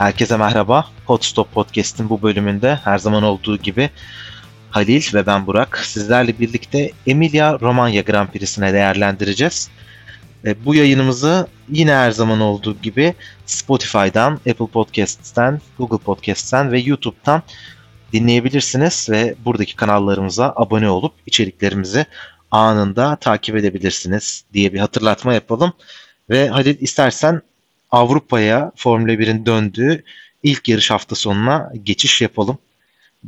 Herkese merhaba. Podstop Podcast'in bu bölümünde her zaman olduğu gibi Halil ve ben Burak sizlerle birlikte Emilia Romagna Grand Prix'sine değerlendireceğiz. Bu yayınımızı yine her zaman olduğu gibi Spotify'dan, Apple Podcast'ten, Google Podcast'ten ve YouTube'dan dinleyebilirsiniz ve buradaki kanallarımıza abone olup içeriklerimizi anında takip edebilirsiniz diye bir hatırlatma yapalım. Ve Halil istersen Avrupa'ya Formula 1'in döndüğü ilk yarış hafta sonuna geçiş yapalım.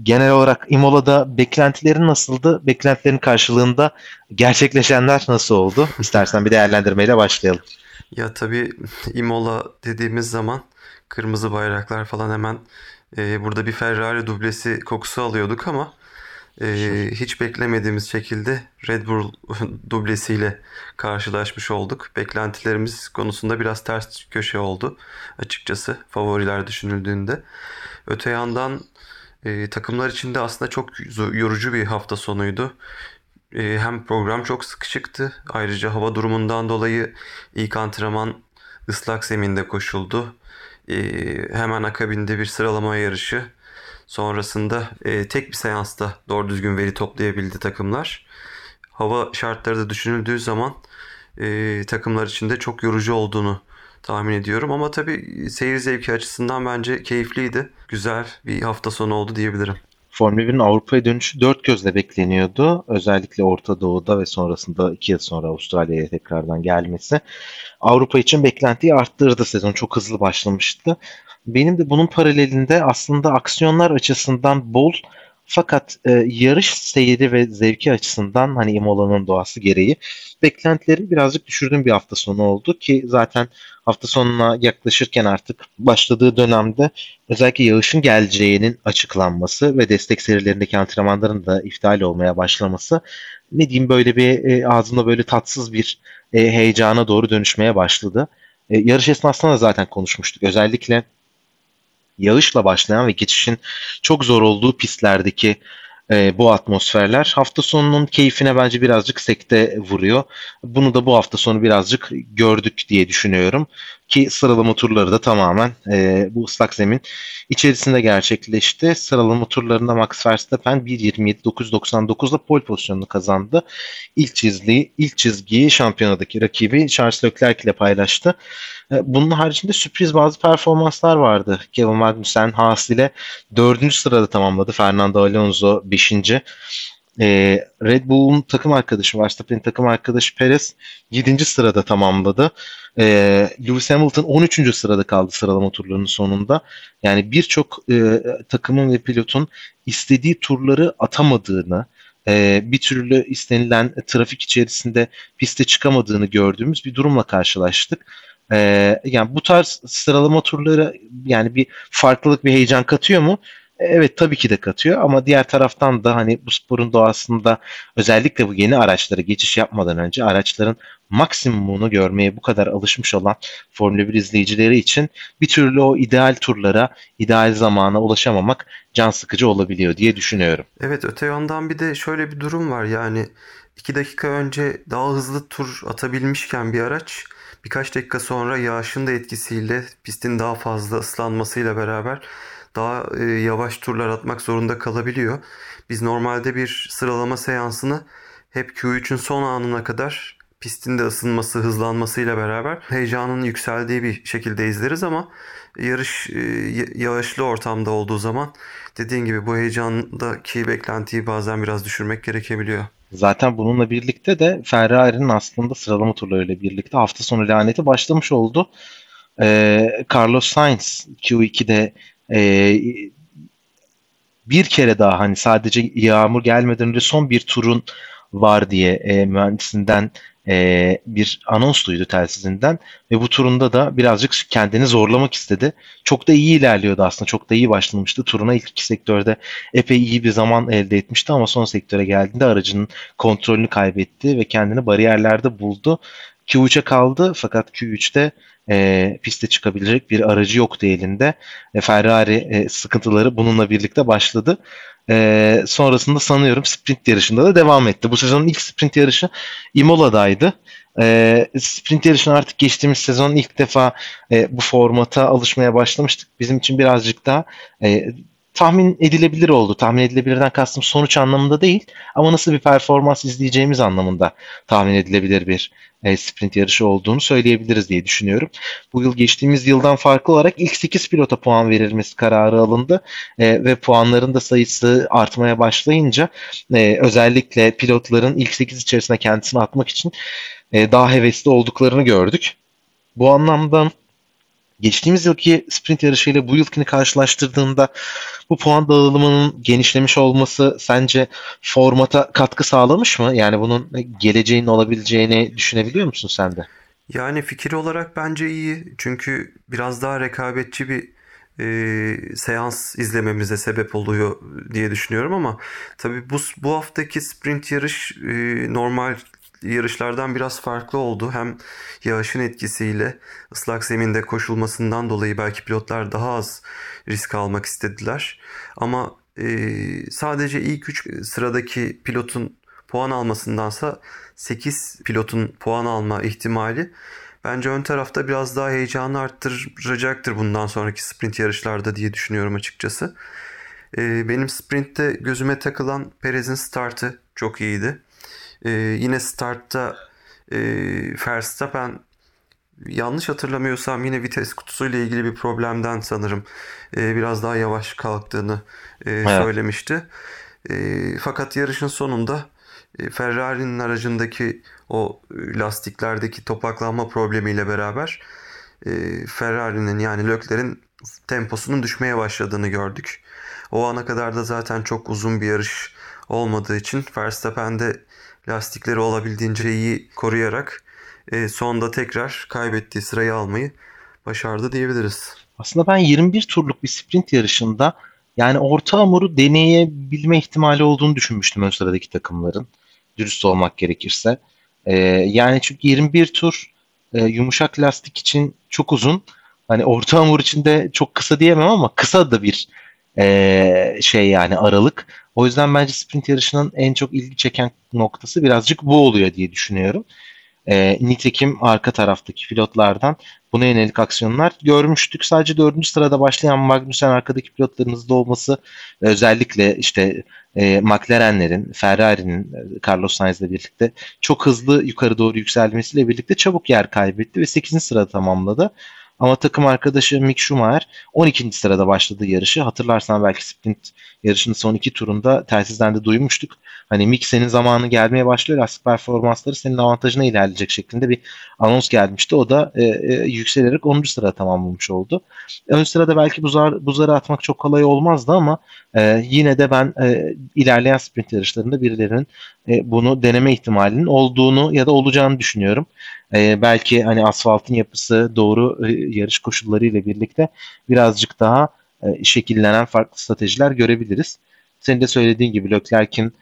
Genel olarak Imola'da beklentilerin nasıldı? Beklentilerin karşılığında gerçekleşenler nasıl oldu? İstersen bir değerlendirmeyle başlayalım. Ya tabii Imola dediğimiz zaman kırmızı bayraklar falan hemen e, burada bir Ferrari dublesi kokusu alıyorduk ama e, hiç beklemediğimiz şekilde Red Bull dublesiyle karşılaşmış olduk. Beklentilerimiz konusunda biraz ters köşe oldu açıkçası favoriler düşünüldüğünde. Öte yandan e, takımlar için de aslında çok yorucu bir hafta sonuydu. E, hem program çok sıkışıktı. Ayrıca hava durumundan dolayı ilk antrenman ıslak zeminde koşuldu. E, hemen akabinde bir sıralama yarışı. Sonrasında e, tek bir seansta doğru düzgün veri toplayabildi takımlar. Hava şartları da düşünüldüğü zaman e, takımlar için de çok yorucu olduğunu tahmin ediyorum. Ama tabii seyir zevki açısından bence keyifliydi. Güzel bir hafta sonu oldu diyebilirim. Formula 1'in Avrupa'ya dönüşü dört gözle bekleniyordu. Özellikle Orta Doğu'da ve sonrasında iki yıl sonra Avustralya'ya tekrardan gelmesi. Avrupa için beklentiyi arttırdı. Sezon çok hızlı başlamıştı. Benim de bunun paralelinde aslında aksiyonlar açısından bol fakat e, yarış seyri ve zevki açısından hani Imola'nın doğası gereği beklentileri birazcık düşürdüğüm bir hafta sonu oldu ki zaten hafta sonuna yaklaşırken artık başladığı dönemde özellikle yağışın geleceğinin açıklanması ve destek serilerindeki antrenmanların da iptal olmaya başlaması ne diyeyim böyle bir e, ağzımda böyle tatsız bir e, heyecana doğru dönüşmeye başladı. E, yarış esnasında da zaten konuşmuştuk. Özellikle yağışla başlayan ve geçişin çok zor olduğu pistlerdeki e, bu atmosferler hafta sonunun keyfine bence birazcık sekte vuruyor. Bunu da bu hafta sonu birazcık gördük diye düşünüyorum. Ki sıralama turları da tamamen e, bu ıslak zemin içerisinde gerçekleşti. Sıralama turlarında Max Verstappen 1.27.999'da pole pozisyonunu kazandı. İlk çizgiyi, ilk çizgiyi şampiyonadaki rakibi Charles Leclerc ile paylaştı. E, bunun haricinde sürpriz bazı performanslar vardı. Kevin Magnussen Haas ile 4. sırada tamamladı. Fernando Alonso 5. E, Red Bull'un takım arkadaşı Verstappen'in takım arkadaşı Perez 7. sırada tamamladı. E, Lewis Hamilton 13. sırada kaldı sıralama turlarının sonunda. Yani birçok e, takımın ve pilotun istediği turları atamadığını, e, bir türlü istenilen trafik içerisinde piste çıkamadığını gördüğümüz bir durumla karşılaştık. Ee, yani bu tarz sıralama turları yani bir farklılık bir heyecan katıyor mu? Evet tabii ki de katıyor ama diğer taraftan da hani bu sporun doğasında özellikle bu yeni araçlara geçiş yapmadan önce araçların maksimumunu görmeye bu kadar alışmış olan Formula 1 izleyicileri için bir türlü o ideal turlara, ideal zamana ulaşamamak can sıkıcı olabiliyor diye düşünüyorum. Evet öte yandan bir de şöyle bir durum var yani 2 dakika önce daha hızlı tur atabilmişken bir araç birkaç dakika sonra yağışın da etkisiyle pistin daha fazla ıslanmasıyla beraber daha e, yavaş turlar atmak zorunda kalabiliyor. Biz normalde bir sıralama seansını hep Q3'ün son anına kadar pistin de ısınması, hızlanmasıyla beraber heyecanın yükseldiği bir şekilde izleriz ama yarış e, yağışlı ortamda olduğu zaman dediğin gibi bu heyecandaki beklentiyi bazen biraz düşürmek gerekebiliyor. Zaten bununla birlikte de Ferrari'nin aslında sıralama turlarıyla birlikte hafta sonu laneti başlamış oldu. Ee, Carlos Sainz Q2'de e, bir kere daha hani sadece yağmur gelmeden önce son bir turun var diye e, mühendisinden e, bir anons duydu telsizinden ve bu turunda da birazcık kendini zorlamak istedi. Çok da iyi ilerliyordu aslında. Çok da iyi başlamıştı. Turuna ilk iki sektörde epey iyi bir zaman elde etmişti ama son sektöre geldiğinde aracının kontrolünü kaybetti ve kendini bariyerlerde buldu. Q3'e kaldı fakat Q3'te e, piste çıkabilecek bir aracı yoktu elinde. E, Ferrari e, sıkıntıları bununla birlikte başladı. E, sonrasında sanıyorum sprint yarışında da devam etti. Bu sezonun ilk sprint yarışı Imola'daydı. E, sprint yarışına artık geçtiğimiz sezon ilk defa e, bu formata alışmaya başlamıştık. Bizim için birazcık daha e, tahmin edilebilir oldu. Tahmin edilebilirden kastım sonuç anlamında değil ama nasıl bir performans izleyeceğimiz anlamında tahmin edilebilir bir e, sprint yarışı olduğunu söyleyebiliriz diye düşünüyorum. Bu yıl geçtiğimiz yıldan farklı olarak ilk 8 pilota puan verilmesi kararı alındı e, ve puanların da sayısı artmaya başlayınca e, özellikle pilotların ilk 8 içerisine kendisini atmak için e, daha hevesli olduklarını gördük. Bu anlamda geçtiğimiz yılki sprint yarışıyla bu yılkini karşılaştırdığında bu puan dağılımının genişlemiş olması sence formata katkı sağlamış mı? Yani bunun geleceğin olabileceğini düşünebiliyor musun sen de? Yani fikir olarak bence iyi. Çünkü biraz daha rekabetçi bir e, seans izlememize sebep oluyor diye düşünüyorum ama tabii bu bu haftaki sprint yarış e, normal yarışlardan biraz farklı oldu. Hem yağışın etkisiyle ıslak zeminde koşulmasından dolayı belki pilotlar daha az risk almak istediler. Ama e, sadece ilk 3 sıradaki pilotun puan almasındansa 8 pilotun puan alma ihtimali bence ön tarafta biraz daha heyecanı arttıracaktır bundan sonraki sprint yarışlarda diye düşünüyorum açıkçası. E, benim sprintte gözüme takılan Perez'in startı çok iyiydi. Ee, yine startta e, Verstappen yanlış hatırlamıyorsam yine vites kutusuyla ilgili bir problemden sanırım e, biraz daha yavaş kalktığını e, evet. söylemişti. E, fakat yarışın sonunda e, Ferrari'nin aracındaki o lastiklerdeki topaklanma problemiyle beraber e, Ferrari'nin yani Leclerc'in temposunun düşmeye başladığını gördük. O ana kadar da zaten çok uzun bir yarış olmadığı için Verstappen de lastikleri olabildiğince iyi koruyarak e, sonda tekrar kaybettiği sırayı almayı başardı diyebiliriz. Aslında ben 21 turluk bir sprint yarışında yani orta hamuru deneyebilme ihtimali olduğunu düşünmüştüm ön sıradaki takımların. Dürüst olmak gerekirse. Ee, yani çünkü 21 tur e, yumuşak lastik için çok uzun. Hani orta hamur için de çok kısa diyemem ama kısa da bir e, şey yani aralık. O yüzden bence sprint yarışının en çok ilgi çeken noktası birazcık bu oluyor diye düşünüyorum. E, nitekim arka taraftaki pilotlardan buna yönelik aksiyonlar görmüştük. Sadece dördüncü sırada başlayan Magnussen arkadaki pilotların hızlı olması özellikle işte e, McLaren'lerin, Ferrari'nin Carlos Sainz'le birlikte çok hızlı yukarı doğru yükselmesiyle birlikte çabuk yer kaybetti ve 8. sırada tamamladı. Ama takım arkadaşı Mick Schumacher 12. sırada başladığı yarışı. Hatırlarsan belki sprint yarışının son iki turunda telsizden de duymuştuk. Hani Mick senin zamanı gelmeye başlıyor. Lastik performansları senin avantajına ilerleyecek şeklinde bir anons gelmişti. O da e, e, yükselerek 10. sırada tamamlamış oldu. Ön sırada belki buzar, buzları atmak çok kolay olmazdı ama e, yine de ben e, ilerleyen sprint yarışlarında birilerinin e, bunu deneme ihtimalinin olduğunu ya da olacağını düşünüyorum. E, belki hani asfaltın yapısı doğru e, yarış koşulları ile birlikte birazcık daha e, şekillenen farklı stratejiler görebiliriz. Senin de söylediğin gibi Leclerc'in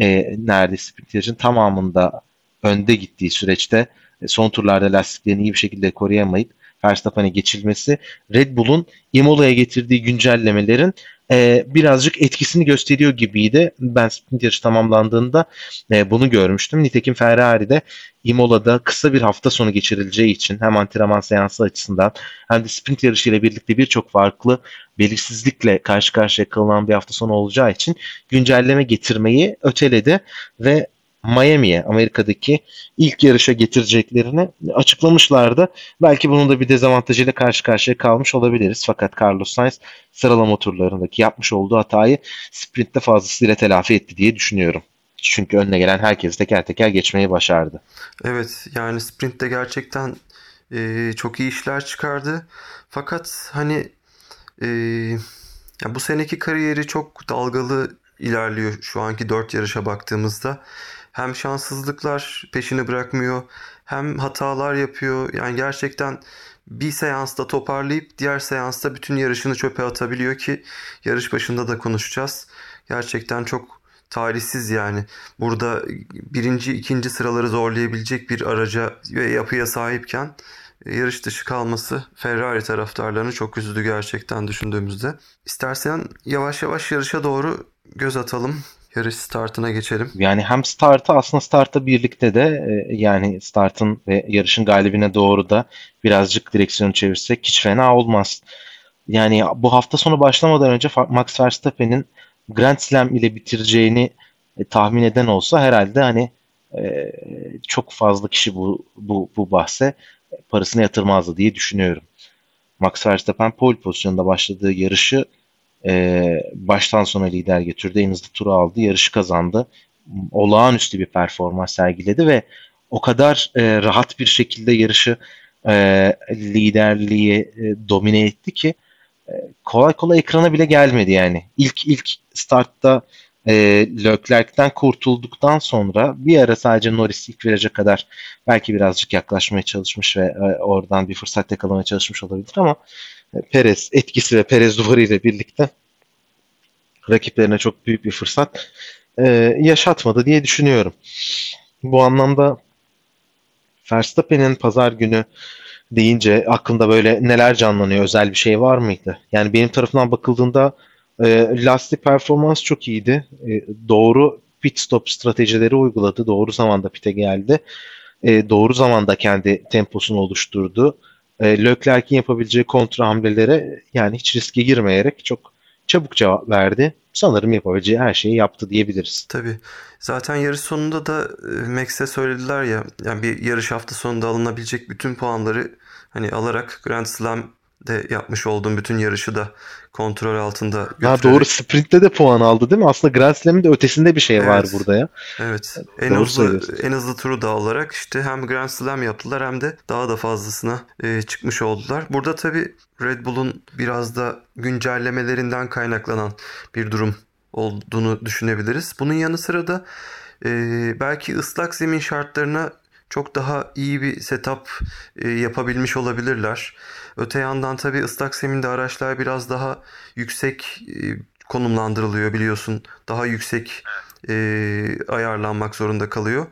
e, neredeyse yarışın tamamında önde gittiği süreçte e, son turlarda lastiklerini iyi bir şekilde koruyamayıp Verstappen'e geçilmesi Red Bull'un Imola'ya getirdiği güncellemelerin e, birazcık etkisini gösteriyor gibiydi. Ben sprint yarışı tamamlandığında e, bunu görmüştüm. Nitekim Ferrari'de Imola'da kısa bir hafta sonu geçirileceği için hem antrenman seansı açısından hem de sprint yarışı ile birlikte birçok farklı belirsizlikle karşı karşıya kalınan bir hafta sonu olacağı için güncelleme getirmeyi öteledi ve Miami'ye Amerika'daki ilk yarışa getireceklerini açıklamışlardı. Belki bunun da bir dezavantajıyla karşı karşıya kalmış olabiliriz. Fakat Carlos Sainz sıralama turlarındaki yapmış olduğu hatayı sprintte fazlasıyla telafi etti diye düşünüyorum. Çünkü önüne gelen herkes teker teker geçmeyi başardı. Evet yani sprintte gerçekten e, çok iyi işler çıkardı. Fakat hani e, ya bu seneki kariyeri çok dalgalı ilerliyor şu anki dört yarışa baktığımızda hem şanssızlıklar peşini bırakmıyor hem hatalar yapıyor. Yani gerçekten bir seansta toparlayıp diğer seansta bütün yarışını çöpe atabiliyor ki yarış başında da konuşacağız. Gerçekten çok talihsiz yani. Burada birinci, ikinci sıraları zorlayabilecek bir araca ve yapıya sahipken yarış dışı kalması Ferrari taraftarlarını çok üzdü gerçekten düşündüğümüzde. İstersen yavaş yavaş yarışa doğru göz atalım. Yarış startına geçelim. Yani hem startı aslında starta birlikte de e, yani startın ve yarışın galibine doğru da birazcık direksiyonu çevirsek hiç fena olmaz. Yani bu hafta sonu başlamadan önce Max Verstappen'in Grand Slam ile bitireceğini e, tahmin eden olsa herhalde hani e, çok fazla kişi bu bu bu bahse parasını yatırmazdı diye düşünüyorum. Max Verstappen pole pozisyonunda başladığı yarışı e, baştan sona lider götürdü. En hızlı turu aldı. Yarışı kazandı. Olağanüstü bir performans sergiledi ve o kadar e, rahat bir şekilde yarışı e, liderliği e, domine etti ki e, kolay kolay ekrana bile gelmedi yani. İlk ilk startta e, Leclerc'ten kurtulduktan sonra bir ara sadece Norris ilk viraja kadar belki birazcık yaklaşmaya çalışmış ve e, oradan bir fırsat yakalamaya çalışmış olabilir ama Perez etkisi ve Perez duvarı ile birlikte rakiplerine çok büyük bir fırsat e, yaşatmadı diye düşünüyorum. Bu anlamda Verstappen'in pazar günü deyince aklında böyle neler canlanıyor? Özel bir şey var mıydı? Yani benim tarafından bakıldığında e, lastik performans çok iyiydi. E, doğru pit stop stratejileri uyguladı. Doğru zamanda pite geldi. E, doğru zamanda kendi temposunu oluşturdu. E, Leclerc'in yapabileceği kontra hamlelere yani hiç riske girmeyerek çok çabuk cevap verdi. Sanırım yapabileceği her şeyi yaptı diyebiliriz. Tabii. Zaten yarış sonunda da e, Max'e söylediler ya yani bir yarış hafta sonunda alınabilecek bütün puanları hani alarak Grand Slam de yapmış olduğum bütün yarışı da kontrol altında götürerek. Ha doğru sprintte de puan aldı değil mi? Aslında Grand Slam'in de ötesinde bir şey evet. var burada ya. Evet. En doğru hızlı en hızlı turu da alarak işte hem Grand Slam yaptılar hem de daha da fazlasına e, çıkmış oldular. Burada tabii Red Bull'un biraz da güncellemelerinden kaynaklanan bir durum olduğunu düşünebiliriz. Bunun yanı sıra da e, belki ıslak zemin şartlarına çok daha iyi bir setup e, yapabilmiş olabilirler. Öte yandan tabii ıslak zeminde araçlar biraz daha yüksek e, konumlandırılıyor biliyorsun. Daha yüksek e, ayarlanmak zorunda kalıyor.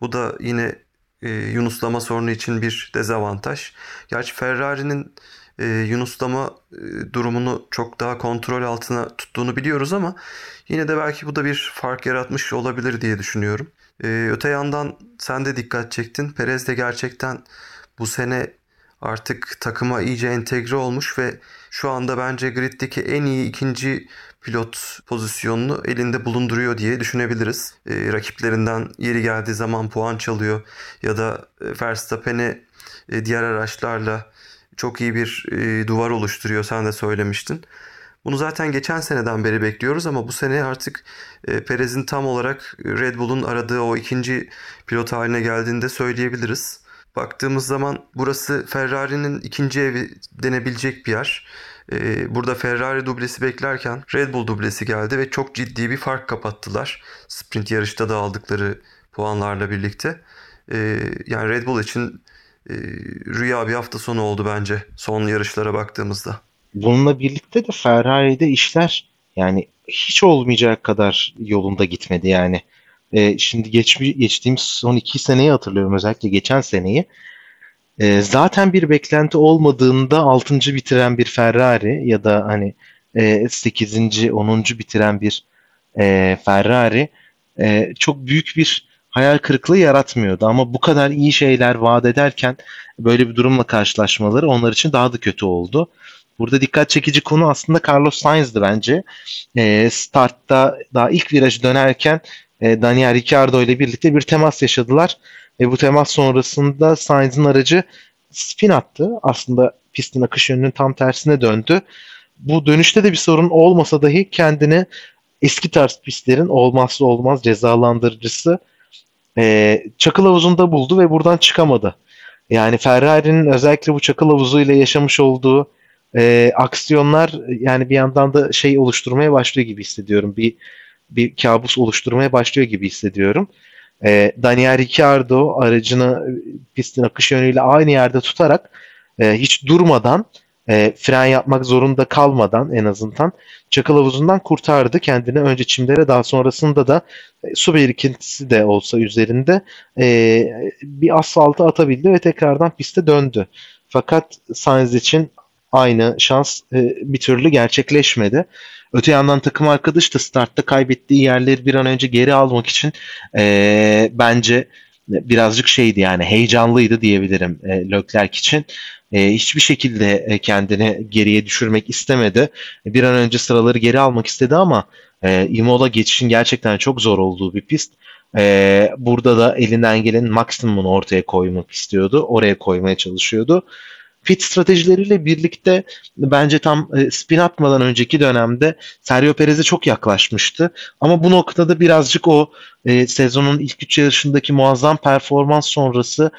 Bu da yine yunuslama sorunu için bir dezavantaj. Gerçi Ferrari'nin e, yunuslama e, durumunu çok daha kontrol altına tuttuğunu biliyoruz ama yine de belki bu da bir fark yaratmış olabilir diye düşünüyorum. E, öte yandan sen de dikkat çektin. Perez de gerçekten bu sene artık takıma iyice entegre olmuş ve şu anda bence griddeki en iyi ikinci pilot pozisyonunu elinde bulunduruyor diye düşünebiliriz. E, rakiplerinden yeri geldiği zaman puan çalıyor ya da e, Verstappen'e diğer araçlarla çok iyi bir e, duvar oluşturuyor sen de söylemiştin. Bunu zaten geçen seneden beri bekliyoruz ama bu sene artık e, Perez'in tam olarak Red Bull'un aradığı o ikinci pilot haline geldiğini de söyleyebiliriz. Baktığımız zaman burası Ferrari'nin ikinci evi denebilecek bir yer. Ee, burada Ferrari dublesi beklerken Red Bull dublesi geldi ve çok ciddi bir fark kapattılar. Sprint yarışta da aldıkları puanlarla birlikte. Ee, yani Red Bull için e, rüya bir hafta sonu oldu bence son yarışlara baktığımızda. Bununla birlikte de Ferrari'de işler yani hiç olmayacak kadar yolunda gitmedi yani. E, şimdi geç, geçtiğimiz son iki seneyi hatırlıyorum özellikle geçen seneyi. E, zaten bir beklenti olmadığında 6. bitiren bir Ferrari ya da hani e, 8. 10. bitiren bir e, Ferrari e, çok büyük bir hayal kırıklığı yaratmıyordu. Ama bu kadar iyi şeyler vaat ederken böyle bir durumla karşılaşmaları onlar için daha da kötü oldu. Burada dikkat çekici konu aslında Carlos Sainz'dı bence. E, startta daha ilk virajı dönerken e, Daniel Ricciardo ile birlikte bir temas yaşadılar. Ve bu temas sonrasında Sainz'in aracı spin attı. Aslında pistin akış yönünün tam tersine döndü. Bu dönüşte de bir sorun olmasa dahi kendini eski tarz pistlerin olmazsa olmaz cezalandırıcısı e, çakıl havuzunda buldu ve buradan çıkamadı. Yani Ferrari'nin özellikle bu çakıl havuzu ile yaşamış olduğu e, aksiyonlar yani bir yandan da şey oluşturmaya başlıyor gibi hissediyorum. Bir bir kabus oluşturmaya başlıyor gibi hissediyorum. E, Daniel Ricciardo aracını pistin akış yönüyle aynı yerde tutarak e, hiç durmadan e, fren yapmak zorunda kalmadan en azından çakıl havuzundan kurtardı kendini. Önce çimlere daha sonrasında da e, su birikintisi de olsa üzerinde e, bir asfalta atabildi ve tekrardan piste döndü. Fakat Sainz için aynı şans e, bir türlü gerçekleşmedi. Öte yandan takım arkadaş da startta kaybettiği yerleri bir an önce geri almak için e, bence birazcık şeydi yani heyecanlıydı diyebilirim e, Leclerc için. E, hiçbir şekilde e, kendini geriye düşürmek istemedi. Bir an önce sıraları geri almak istedi ama e, Imola geçişin gerçekten çok zor olduğu bir pist. E, burada da elinden gelen maksimumunu ortaya koymak istiyordu. Oraya koymaya çalışıyordu pit stratejileriyle birlikte bence tam e, spin atmadan önceki dönemde Sergio Perez'e çok yaklaşmıştı. Ama bu noktada birazcık o e, sezonun ilk üç yarışındaki muazzam performans sonrası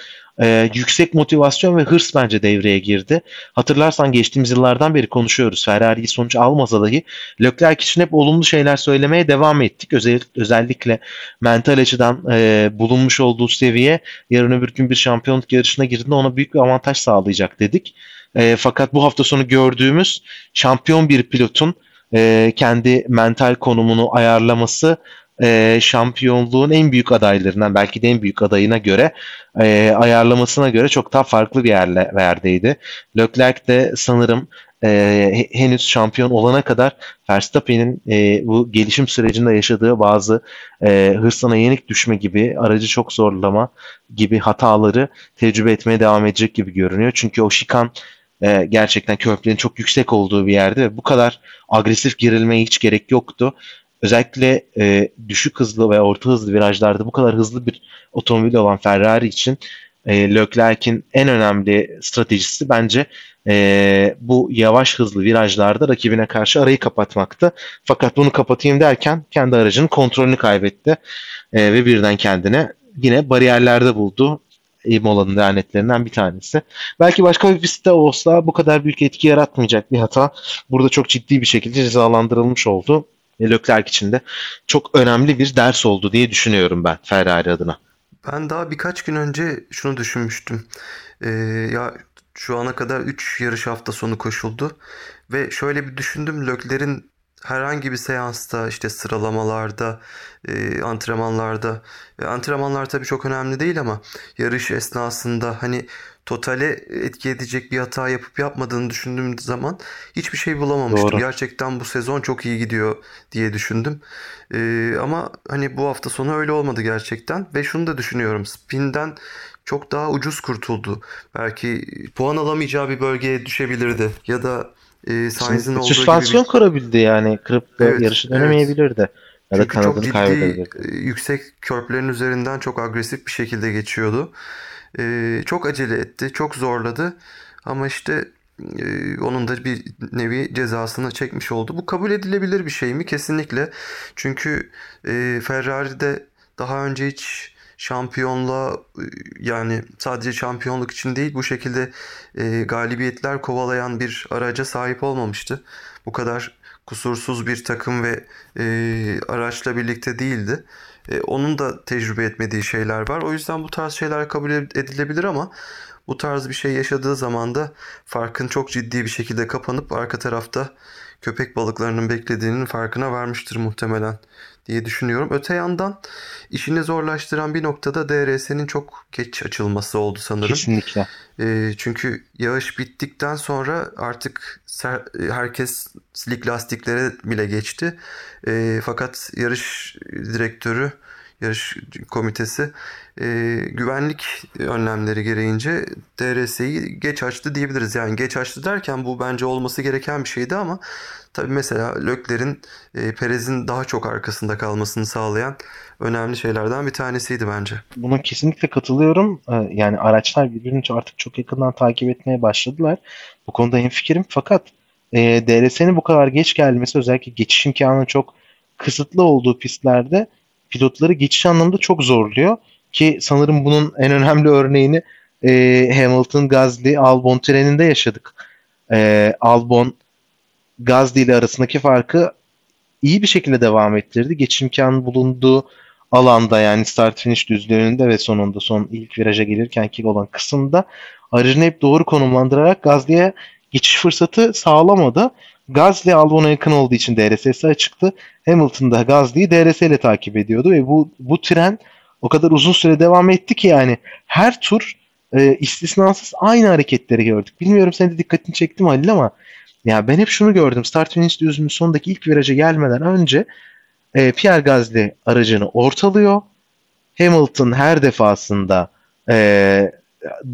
e, yüksek motivasyon ve hırs bence devreye girdi. Hatırlarsan geçtiğimiz yıllardan beri konuşuyoruz. Ferrari'yi sonuç almasa dahi Leclerc için hep olumlu şeyler söylemeye devam ettik. Özel, özellikle mental açıdan e, bulunmuş olduğu seviye yarın öbür gün bir şampiyonluk yarışına girdiğinde ona büyük bir avantaj sağlayacak dedik. E, fakat bu hafta sonu gördüğümüz şampiyon bir pilotun e, kendi mental konumunu ayarlaması e, şampiyonluğun en büyük adaylarından belki de en büyük adayına göre e, ayarlamasına göre çok daha farklı bir yerlerdeydi. Leclerc de sanırım e, henüz şampiyon olana kadar Verstappen'in e, bu gelişim sürecinde yaşadığı bazı e, hırsına yenik düşme gibi, aracı çok zorlama gibi hataları tecrübe etmeye devam edecek gibi görünüyor. Çünkü o şikan e, gerçekten köprülerin çok yüksek olduğu bir yerde ve bu kadar agresif girilmeye hiç gerek yoktu özellikle e, düşük hızlı ve orta hızlı virajlarda bu kadar hızlı bir otomobil olan Ferrari için e, Leclerc'in en önemli stratejisi bence e, bu yavaş hızlı virajlarda rakibine karşı arayı kapatmaktı. Fakat bunu kapatayım derken kendi aracının kontrolünü kaybetti e, ve birden kendine yine bariyerlerde buldu. Imola'nın lanetlerinden bir tanesi. Belki başka bir pistte olsa bu kadar büyük etki yaratmayacak bir hata. Burada çok ciddi bir şekilde cezalandırılmış oldu. Leclerc için de çok önemli bir ders oldu diye düşünüyorum ben Ferrari adına. Ben daha birkaç gün önce şunu düşünmüştüm. Ee, ya şu ana kadar 3 yarış hafta sonu koşuldu ve şöyle bir düşündüm Leclerc'in herhangi bir seansta işte sıralamalarda, e, antrenmanlarda, e, antrenmanlar tabii çok önemli değil ama yarış esnasında hani totale etki edecek bir hata yapıp yapmadığını düşündüğüm zaman hiçbir şey bulamamıştım. Doğru. Gerçekten bu sezon çok iyi gidiyor diye düşündüm. Ee, ama hani bu hafta sonu öyle olmadı gerçekten ve şunu da düşünüyorum. Spin'den çok daha ucuz kurtuldu. Belki puan alamayacağı bir bölgeye düşebilirdi ya da e, Sainz'in olduğu Süspansiyon gibi bir... kırabildi yani. Kırıp evet, yarışı dönemeyebilirdi. Evet. Ya da kanadını çok ciddi, e, yüksek körplerin üzerinden çok agresif bir şekilde geçiyordu. Ee, çok acele etti, çok zorladı ama işte e, onun da bir nevi cezasını çekmiş oldu. Bu kabul edilebilir bir şey mi? Kesinlikle. Çünkü e, Ferrari'de daha önce hiç şampiyonluğa e, yani sadece şampiyonluk için değil bu şekilde e, galibiyetler kovalayan bir araca sahip olmamıştı. Bu kadar kusursuz bir takım ve e, araçla birlikte değildi. E, onun da tecrübe etmediği şeyler var. O yüzden bu tarz şeyler kabul edilebilir ama bu tarz bir şey yaşadığı zaman da farkın çok ciddi bir şekilde kapanıp arka tarafta köpek balıklarının beklediğinin farkına varmıştır muhtemelen diye düşünüyorum. Öte yandan işini zorlaştıran bir noktada DRS'nin çok geç açılması oldu sanırım. Kesinlikle. E, çünkü yağış bittikten sonra artık ser, herkes slick lastiklere bile geçti. E, fakat yarış direktörü yarış komitesi e, güvenlik önlemleri gereğince DRS'yi geç açtı diyebiliriz. Yani geç açtı derken bu bence olması gereken bir şeydi ama tabii mesela Lökler'in e, Perez'in daha çok arkasında kalmasını sağlayan önemli şeylerden bir tanesiydi bence. Buna kesinlikle katılıyorum. Ee, yani araçlar birbirini artık çok yakından takip etmeye başladılar. Bu konuda hemfikirim. Fakat e, DRS'nin bu kadar geç gelmesi özellikle geçiş imkanı çok kısıtlı olduğu pistlerde pilotları geçiş anlamında çok zorluyor. Ki sanırım bunun en önemli örneğini e, Hamilton, Gasly, Albon treninde yaşadık. E, Albon, Gasly ile arasındaki farkı iyi bir şekilde devam ettirdi. Geçiş imkanı bulunduğu alanda yani start finish düzlüğünde ve sonunda son ilk viraja gelirken ki olan kısımda aracını hep doğru konumlandırarak Gasly'ye geçiş fırsatı sağlamadı. Gasly Albon'a yakın olduğu için DRS'si açıktı. Hamilton da Gasly'yi DRS ile takip ediyordu ve bu bu tren o kadar uzun süre devam etti ki yani her tur e, istisnasız aynı hareketleri gördük. Bilmiyorum senin de dikkatini çekti mi Halil ama ya ben hep şunu gördüm. Start finish düzlüğünün sondaki ilk viraja gelmeden önce e, Pierre Gasly aracını ortalıyor. Hamilton her defasında e,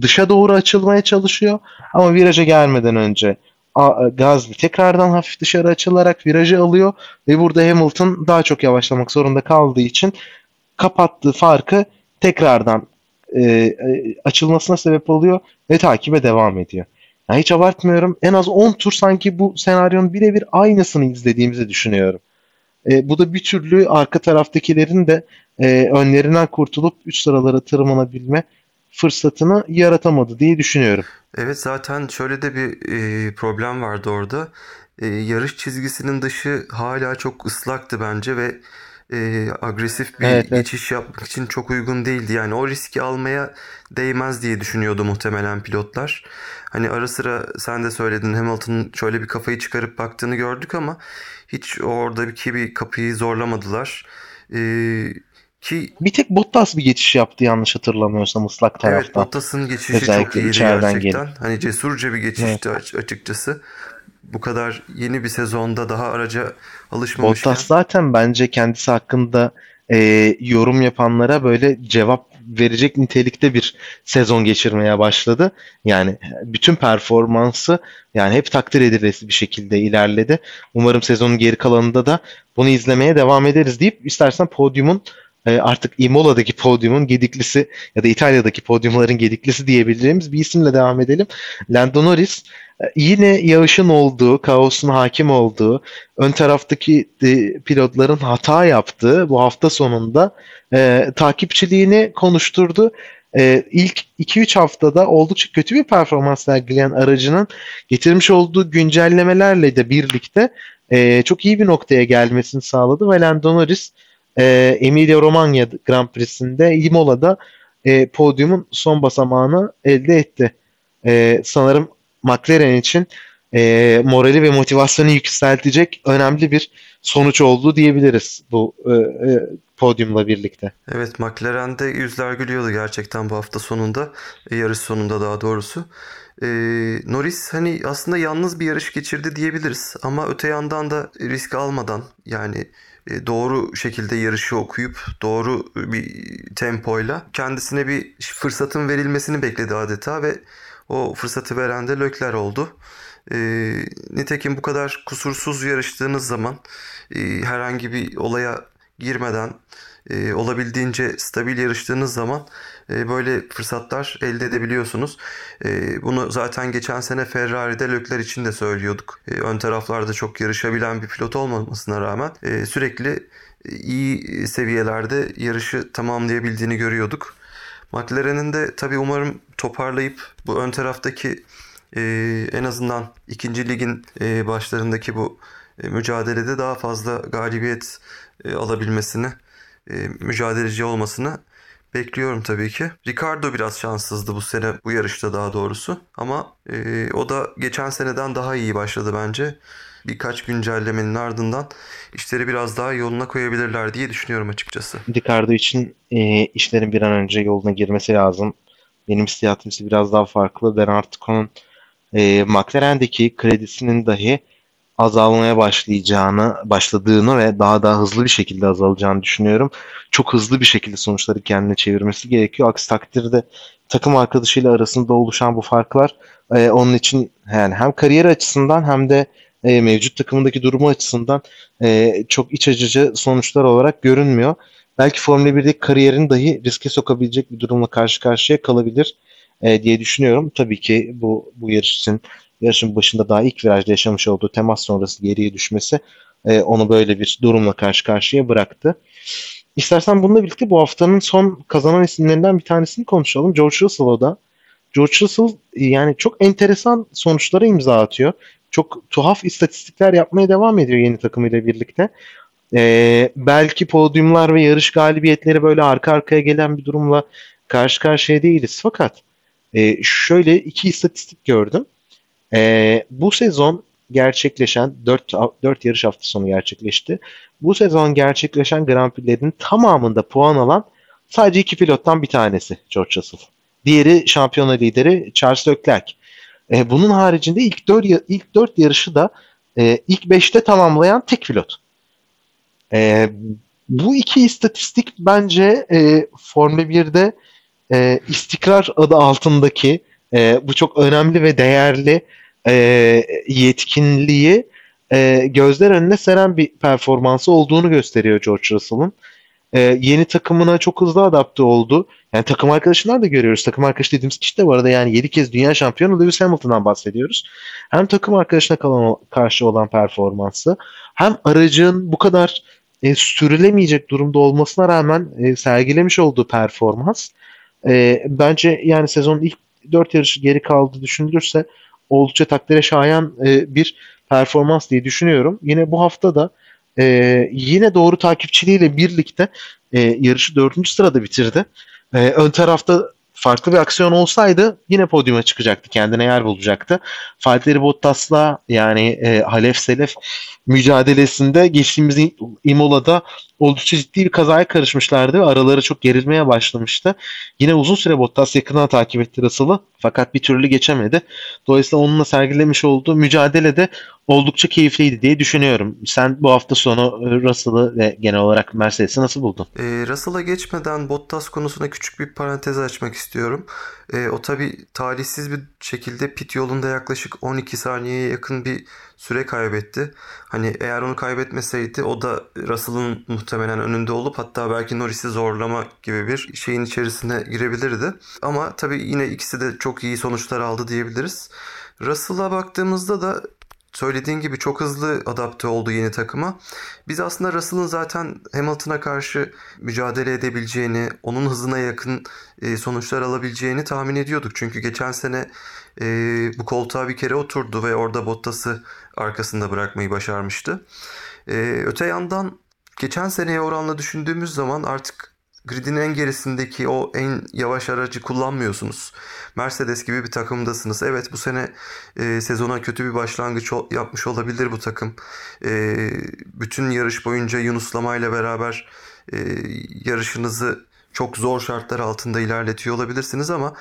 dışa doğru açılmaya çalışıyor. Ama viraja gelmeden önce Gasly tekrardan hafif dışarı açılarak virajı alıyor ve burada Hamilton daha çok yavaşlamak zorunda kaldığı için kapattığı farkı tekrardan e, e, açılmasına sebep oluyor ve takibe devam ediyor. Yani hiç abartmıyorum. En az 10 tur sanki bu senaryonun birebir aynısını izlediğimizi düşünüyorum. E, bu da bir türlü arka taraftakilerin de e, önlerinden kurtulup üst sıralara tırmanabilme fırsatını yaratamadı diye düşünüyorum. Evet zaten şöyle de bir e, problem vardı orada. E, yarış çizgisinin dışı hala çok ıslaktı bence ve e, agresif bir evet, evet. geçiş yapmak için çok uygun değildi. Yani o riski almaya değmez diye düşünüyordu muhtemelen pilotlar. Hani ara sıra sen de söyledin Hamilton'ın şöyle bir kafayı çıkarıp baktığını gördük ama hiç oradaki bir kapıyı zorlamadılar. Ee, ki bir tek Bottas bir geçiş yaptı yanlış hatırlamıyorsam ıslak taraftan. Evet Bottas'ın geçişi Özellikle çok iyiydi gerçekten. Gelip. Hani cesurca bir geçişti evet. açıkçası. Bu kadar yeni bir sezonda daha araca alışmamışken. Bottas zaten bence kendisi hakkında e, yorum yapanlara böyle cevap verecek nitelikte bir sezon geçirmeye başladı. Yani bütün performansı yani hep takdir edilesi bir şekilde ilerledi. Umarım sezonun geri kalanında da bunu izlemeye devam ederiz deyip istersen podyumun e, artık Imola'daki podyumun gediklisi ya da İtalya'daki podyumların gediklisi diyebileceğimiz bir isimle devam edelim. Lando Norris e, yine yağışın olduğu, kaosun hakim olduğu, ön taraftaki e, pilotların hata yaptığı bu hafta sonunda e, takipçiliğini konuşturdu. E, ilk 2-3 haftada oldukça kötü bir performans sergileyen aracının getirmiş olduğu güncellemelerle de birlikte e, çok iyi bir noktaya gelmesini sağladı ve Lando Norris e, Emilia Romagna Grand Prix'sinde Imola'da e, podyumun son basamağını elde etti. E, sanırım McLaren için e, morali ve motivasyonu yükseltecek önemli bir sonuç oldu diyebiliriz bu e, e, podyumla birlikte. Evet McLaren'de yüzler gülüyordu gerçekten bu hafta sonunda. E, yarış sonunda daha doğrusu. E, Norris hani aslında yalnız bir yarış geçirdi diyebiliriz. Ama öte yandan da risk almadan yani doğru şekilde yarışı okuyup doğru bir tempoyla kendisine bir fırsatın verilmesini bekledi adeta ve o fırsatı veren de Lökler oldu. E, nitekim bu kadar kusursuz yarıştığınız zaman e, herhangi bir olaya girmeden e, olabildiğince stabil yarıştığınız zaman e, böyle fırsatlar elde edebiliyorsunuz. E, bunu zaten geçen sene Ferrari'de Lökler için de söylüyorduk. E, ön taraflarda çok yarışabilen bir pilot olmamasına rağmen e, sürekli iyi seviyelerde yarışı tamamlayabildiğini görüyorduk. McLaren'in de tabii umarım toparlayıp bu ön taraftaki e, en azından ikinci ligin e, başlarındaki bu e, mücadelede daha fazla galibiyet e, alabilmesini, e, mücadeleci olmasını bekliyorum tabii ki. Ricardo biraz şanssızdı bu sene bu yarışta daha doğrusu ama e, o da geçen seneden daha iyi başladı bence. Birkaç güncellemenin ardından işleri biraz daha yoluna koyabilirler diye düşünüyorum açıkçası. Ricardo için e, işlerin bir an önce yoluna girmesi lazım. Benim hissiyatım ise biraz daha farklı. Ben artık onun e, McLaren'deki kredisinin dahi azalmaya başlayacağını, başladığını ve daha daha hızlı bir şekilde azalacağını düşünüyorum. Çok hızlı bir şekilde sonuçları kendine çevirmesi gerekiyor. Aksi takdirde takım arkadaşıyla arasında oluşan bu farklar e, onun için yani hem kariyer açısından hem de e, mevcut takımındaki durumu açısından e, çok iç acıcı sonuçlar olarak görünmüyor. Belki Formula 1'deki kariyerini dahi riske sokabilecek bir durumla karşı karşıya kalabilir e, diye düşünüyorum. Tabii ki bu bu yarış için yarışın başında daha ilk virajda yaşamış olduğu temas sonrası geriye düşmesi e, onu böyle bir durumla karşı karşıya bıraktı. İstersen bununla birlikte bu haftanın son kazanan isimlerinden bir tanesini konuşalım. George Russell o da. George Russell yani çok enteresan sonuçlara imza atıyor. Çok tuhaf istatistikler yapmaya devam ediyor yeni takımıyla birlikte. Ee, belki podyumlar ve yarış galibiyetleri böyle arka arkaya gelen bir durumla karşı karşıya değiliz. Fakat e, şöyle iki istatistik gördüm. E, bu sezon gerçekleşen 4, 4 yarış hafta sonu gerçekleşti. Bu sezon gerçekleşen Grand Prix'lerin tamamında puan alan sadece iki pilottan bir tanesi George Russell. Diğeri şampiyona lideri Charles Leclerc. E, bunun haricinde ilk 4 ilk 4 yarışı da e, ilk 5'te tamamlayan tek pilot. E, bu iki istatistik bence e, Formula 1'de e, istikrar adı altındaki e, bu çok önemli ve değerli e, yetkinliği e, gözler önüne seren bir performansı olduğunu gösteriyor George Russell'ın. E, yeni takımına çok hızlı adapte oldu. Yani takım arkadaşından da görüyoruz. Takım arkadaşı dediğimiz kişi de bu arada yani 7 kez dünya şampiyonu Lewis Hamilton'dan bahsediyoruz. Hem takım arkadaşına kalan, karşı olan performansı hem aracın bu kadar e, sürülemeyecek durumda olmasına rağmen e, sergilemiş olduğu performans e, bence yani sezonun ilk 4 yarışı geri kaldı düşünülürse oldukça takdire şayan e, bir performans diye düşünüyorum. Yine bu hafta da e, yine doğru takipçiliğiyle birlikte e, yarışı 4. sırada bitirdi. E, ön tarafta farklı bir aksiyon olsaydı yine podyuma çıkacaktı. Kendine yer bulacaktı. Valtteri Bottas'la yani e, Halef Selef mücadelesinde geçtiğimiz Imola'da oldukça ciddi bir kazaya karışmışlardı. Araları çok gerilmeye başlamıştı. Yine uzun süre Bottas yakından takip etti Russell'ı fakat bir türlü geçemedi. Dolayısıyla onunla sergilemiş olduğu mücadelede oldukça keyifliydi diye düşünüyorum. Sen bu hafta sonu e, Russell'ı ve genel olarak Mercedes'i nasıl buldun? E, Russell'a geçmeden Bottas konusuna küçük bir parantez açmak istiyorum. E, o tabi talihsiz bir şekilde pit yolunda yaklaşık 12 saniyeye yakın bir süre kaybetti. Hani eğer onu kaybetmeseydi o da Russell'ın muhtemelen önünde olup hatta belki Norris'i zorlama gibi bir şeyin içerisine girebilirdi. Ama tabii yine ikisi de çok iyi sonuçlar aldı diyebiliriz. Russell'a baktığımızda da söylediğin gibi çok hızlı adapte oldu yeni takıma. Biz aslında Russell'ın zaten Hamilton'a karşı mücadele edebileceğini, onun hızına yakın e, sonuçlar alabileceğini tahmin ediyorduk. Çünkü geçen sene e, bu koltuğa bir kere oturdu ve orada Bottas'ı arkasında bırakmayı başarmıştı. E, öte yandan geçen seneye oranla düşündüğümüz zaman artık gridin en gerisindeki o en yavaş aracı kullanmıyorsunuz. Mercedes gibi bir takımdasınız. Evet bu sene e, sezona kötü bir başlangıç yapmış olabilir bu takım. E, bütün yarış boyunca Yunuslama ile beraber e, yarışınızı çok zor şartlar altında ilerletiyor olabilirsiniz ama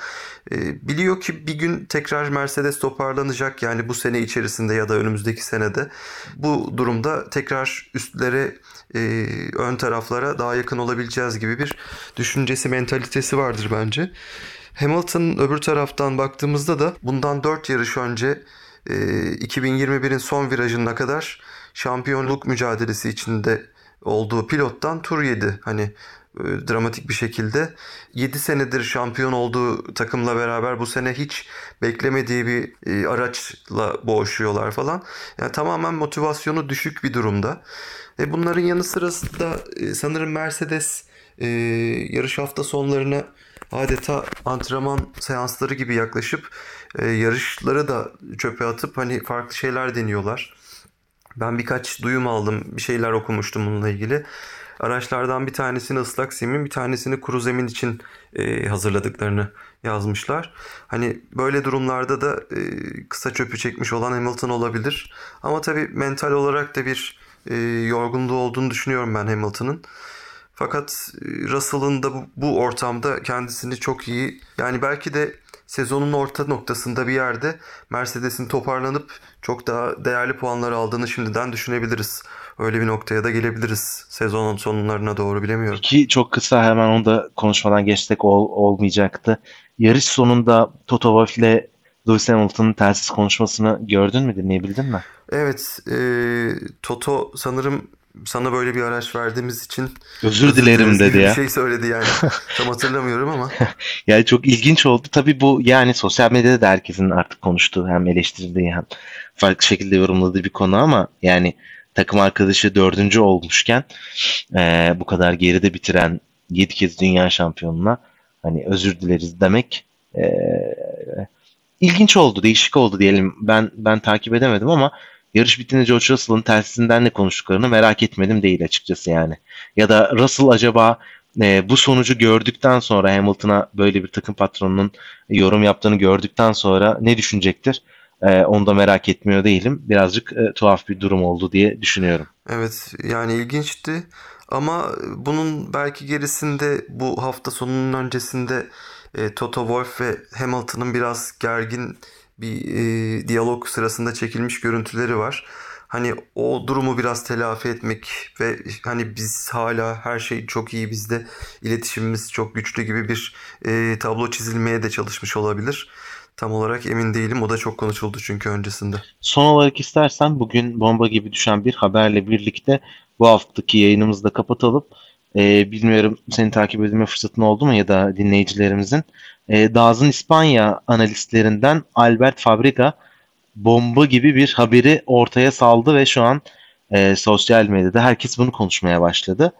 e, biliyor ki bir gün tekrar Mercedes toparlanacak yani bu sene içerisinde ya da önümüzdeki senede bu durumda tekrar üstlere e, ön taraflara daha yakın olabileceğiz gibi bir düşüncesi mentalitesi vardır bence. Hamilton öbür taraftan baktığımızda da bundan 4 yarış önce e, 2021'in son virajına kadar şampiyonluk mücadelesi içinde olduğu pilottan tur yedi. Hani dramatik bir şekilde 7 senedir şampiyon olduğu takımla beraber bu sene hiç beklemediği bir e, araçla boğuşuyorlar falan. Yani tamamen motivasyonu düşük bir durumda. E bunların yanı sırasında e, sanırım Mercedes e, yarış hafta sonlarına adeta antrenman seansları gibi yaklaşıp e, yarışları da çöpe atıp hani farklı şeyler deniyorlar. Ben birkaç duyum aldım, bir şeyler okumuştum bununla ilgili. Araçlardan bir tanesini ıslak zemin, bir tanesini kuru zemin için e, hazırladıklarını yazmışlar. Hani böyle durumlarda da e, kısa çöpü çekmiş olan Hamilton olabilir. Ama tabii mental olarak da bir e, yorgunluğu olduğunu düşünüyorum ben Hamilton'ın. Fakat e, Russell'ın da bu, bu ortamda kendisini çok iyi yani belki de sezonun orta noktasında bir yerde Mercedes'in toparlanıp çok daha değerli puanlar aldığını şimdiden düşünebiliriz. Öyle bir noktaya da gelebiliriz sezonun sonlarına doğru bilemiyorum. Ki çok kısa hemen onu da konuşmadan geçtik ol, olmayacaktı. Yarış sonunda Toto Wolff ile Lewis Hamilton'ın telsiz konuşmasını gördün mü dinleyebildin mi? Evet e, Toto sanırım sana böyle bir araç verdiğimiz için özür dilerim dedi ya. Bir şey söyledi yani. Tam hatırlamıyorum ama. yani çok ilginç oldu. Tabii bu yani sosyal medyada da herkesin artık konuştuğu hem eleştirdiği hem farklı şekilde yorumladığı bir konu ama yani takım arkadaşı dördüncü olmuşken e, bu kadar geride bitiren yedi kez dünya şampiyonuna hani özür dileriz demek e, ilginç oldu, değişik oldu diyelim. Ben ben takip edemedim ama yarış bittiğinde George Russell'ın telsizinden ne konuştuklarını merak etmedim değil açıkçası yani. Ya da Russell acaba e, bu sonucu gördükten sonra Hamilton'a böyle bir takım patronunun yorum yaptığını gördükten sonra ne düşünecektir? E, onu da merak etmiyor değilim. Birazcık e, tuhaf bir durum oldu diye düşünüyorum. Evet yani ilginçti. Ama bunun belki gerisinde bu hafta sonunun öncesinde e, Toto Wolff ve Hamilton'ın biraz gergin bir e, diyalog sırasında çekilmiş görüntüleri var. Hani o durumu biraz telafi etmek ve hani biz hala her şey çok iyi bizde iletişimimiz çok güçlü gibi bir e, tablo çizilmeye de çalışmış olabilir. Tam olarak emin değilim. O da çok konuşuldu çünkü öncesinde. Son olarak istersen bugün bomba gibi düşen bir haberle birlikte bu haftaki yayınımızı da kapatalım. Ee, bilmiyorum seni takip edilme fırsatın oldu mu ya da dinleyicilerimizin. Ee, Daz'ın İspanya analistlerinden Albert Fabrica bomba gibi bir haberi ortaya saldı ve şu an e, sosyal medyada herkes bunu konuşmaya başladı.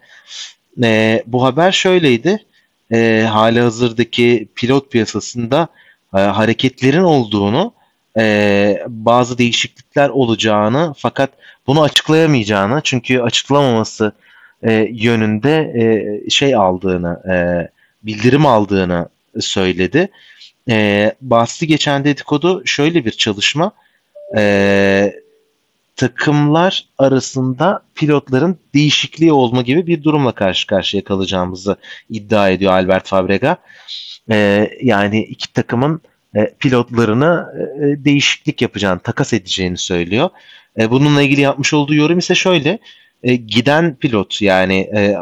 E, bu haber şöyleydi. E, hali hazırdaki pilot piyasasında e, hareketlerin olduğunu, e, bazı değişiklikler olacağını fakat bunu açıklayamayacağını çünkü açıklamaması e, yönünde e, şey aldığını, e, bildirim aldığını söyledi. E, bahsi geçen dedikodu şöyle bir çalışma. E, takımlar arasında pilotların değişikliği olma gibi bir durumla karşı karşıya kalacağımızı iddia ediyor Albert Fabrega. E, yani iki takımın e, pilotlarını e, değişiklik yapacağını, takas edeceğini söylüyor. E, bununla ilgili yapmış olduğu yorum ise şöyle. E, giden pilot yani e,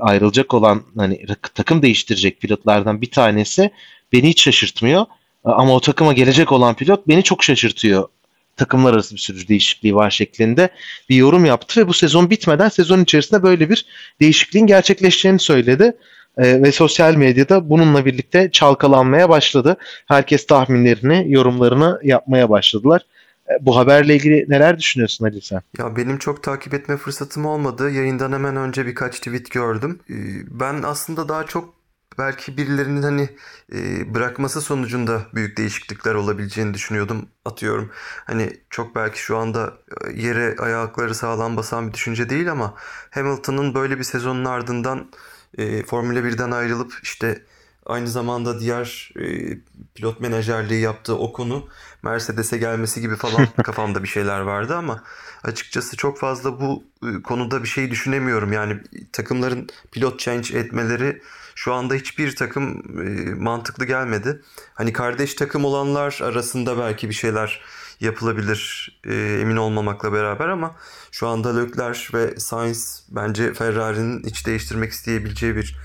ayrılacak olan hani takım değiştirecek pilotlardan bir tanesi beni hiç şaşırtmıyor. Ama o takıma gelecek olan pilot beni çok şaşırtıyor. Takımlar arası bir sürü değişikliği var şeklinde bir yorum yaptı ve bu sezon bitmeden sezon içerisinde böyle bir değişikliğin gerçekleşeceğini söyledi. Ee, ve sosyal medyada bununla birlikte çalkalanmaya başladı. Herkes tahminlerini, yorumlarını yapmaya başladılar. Ee, bu haberle ilgili neler düşünüyorsun Ali sen? Ya benim çok takip etme fırsatım olmadı. Yayından hemen önce birkaç tweet gördüm. Ee, ben aslında daha çok belki birilerinin hani e, bırakması sonucunda büyük değişiklikler olabileceğini düşünüyordum. Atıyorum hani çok belki şu anda e, yere ayakları sağlam basan bir düşünce değil ama Hamilton'ın böyle bir sezonun ardından e, Formula 1'den ayrılıp işte aynı zamanda diğer e, pilot menajerliği yaptığı o konu Mercedes'e gelmesi gibi falan kafamda bir şeyler vardı ama açıkçası çok fazla bu e, konuda bir şey düşünemiyorum. Yani takımların pilot change etmeleri şu anda hiçbir takım e, mantıklı gelmedi. Hani kardeş takım olanlar arasında belki bir şeyler yapılabilir e, emin olmamakla beraber ama şu anda Leclerc ve Sainz bence Ferrari'nin hiç değiştirmek isteyebileceği bir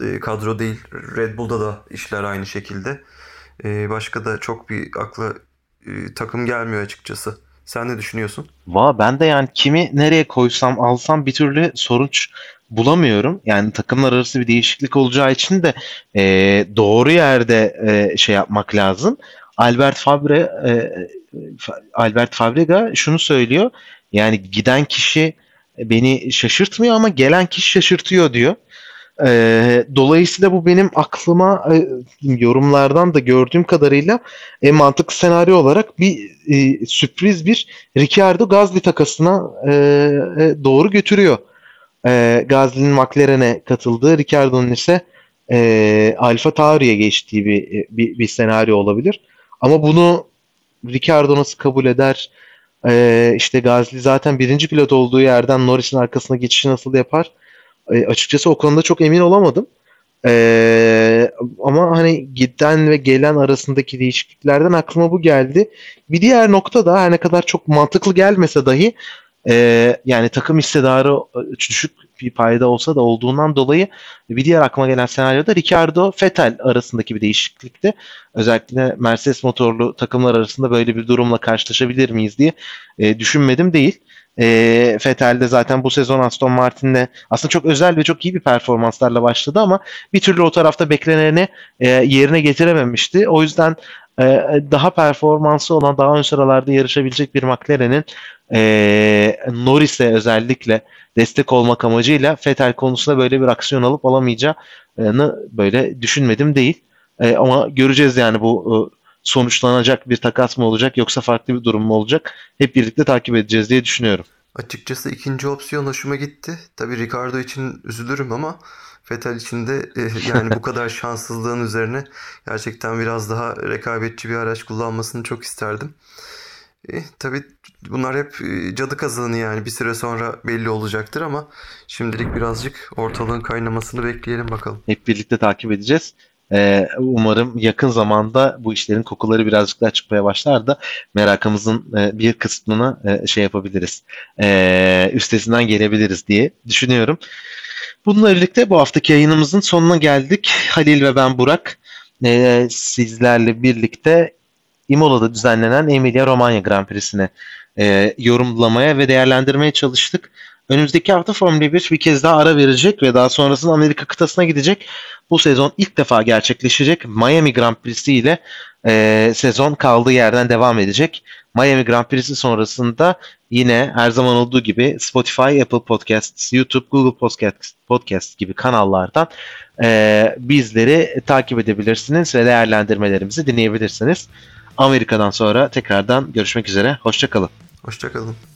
e, kadro değil. Red Bull'da da işler aynı şekilde. E, başka da çok bir akla e, takım gelmiyor açıkçası. Sen ne düşünüyorsun? Va ben de yani kimi nereye koysam alsam bir türlü sonuç bulamıyorum. Yani takımlar arası bir değişiklik olacağı için de e, doğru yerde e, şey yapmak lazım. Albert Fabre e, Albert Fabrega şunu söylüyor. Yani giden kişi beni şaşırtmıyor ama gelen kişi şaşırtıyor diyor. E, dolayısıyla bu benim aklıma e, yorumlardan da gördüğüm kadarıyla en mantıklı senaryo olarak bir e, sürpriz bir Ricardo Gazli takasına e, e, doğru götürüyor. E, Gazli'nin McLaren'e katıldığı, Ricardo'nun ise e, Alfa Tauri'ye geçtiği bir, bir, bir senaryo olabilir. Ama bunu Ricardo nasıl kabul eder? E, işte Gazli zaten birinci pilot olduğu yerden Norris'in arkasına geçişi nasıl yapar? E, açıkçası o konuda çok emin olamadım. E, ama hani giden ve gelen arasındaki değişikliklerden aklıma bu geldi. Bir diğer nokta da her ne kadar çok mantıklı gelmese dahi e, yani takım hissedarı düşük bir payda olsa da olduğundan dolayı bir diğer aklıma gelen senaryoda Ricardo Vettel arasındaki bir değişiklikti. Özellikle Mercedes motorlu takımlar arasında böyle bir durumla karşılaşabilir miyiz diye e, düşünmedim değil. E, Vettel de zaten bu sezon Aston Martin'le aslında çok özel ve çok iyi bir performanslarla başladı ama bir türlü o tarafta bekleneni e, yerine getirememişti. O yüzden daha performansı olan daha ön sıralarda yarışabilecek bir McLaren'in e, Norris'e özellikle destek olmak amacıyla Vettel konusunda böyle bir aksiyon alıp alamayacağını böyle düşünmedim değil. E, ama göreceğiz yani bu e, sonuçlanacak bir takas mı olacak yoksa farklı bir durum mu olacak? Hep birlikte takip edeceğiz diye düşünüyorum. Açıkçası ikinci opsiyon hoşuma gitti. Tabii Ricardo için üzülürüm ama Vettel için de e, yani bu kadar şanssızlığın üzerine gerçekten biraz daha rekabetçi bir araç kullanmasını çok isterdim. E, tabii bunlar hep e, cadı kazanı yani bir süre sonra belli olacaktır ama şimdilik birazcık ortalığın kaynamasını bekleyelim bakalım. Hep birlikte takip edeceğiz. E, umarım yakın zamanda bu işlerin kokuları birazcık daha çıkmaya başlar da merakımızın e, bir kısmını e, şey yapabiliriz. E, üstesinden gelebiliriz diye düşünüyorum. Bununla birlikte bu haftaki yayınımızın sonuna geldik. Halil ve ben Burak e, sizlerle birlikte Imola'da düzenlenen Emilia Romagna Grand Prix'sini e, yorumlamaya ve değerlendirmeye çalıştık. Önümüzdeki hafta Formula 1 bir kez daha ara verecek ve daha sonrasında Amerika kıtasına gidecek. Bu sezon ilk defa gerçekleşecek Miami Grand Prix'si ile e, sezon kaldığı yerden devam edecek. Miami Grand Prix'si sonrasında yine her zaman olduğu gibi Spotify, Apple Podcasts, YouTube, Google Podcast, Podcast gibi kanallardan e, bizleri takip edebilirsiniz ve değerlendirmelerimizi dinleyebilirsiniz. Amerika'dan sonra tekrardan görüşmek üzere. Hoşçakalın. Hoşçakalın.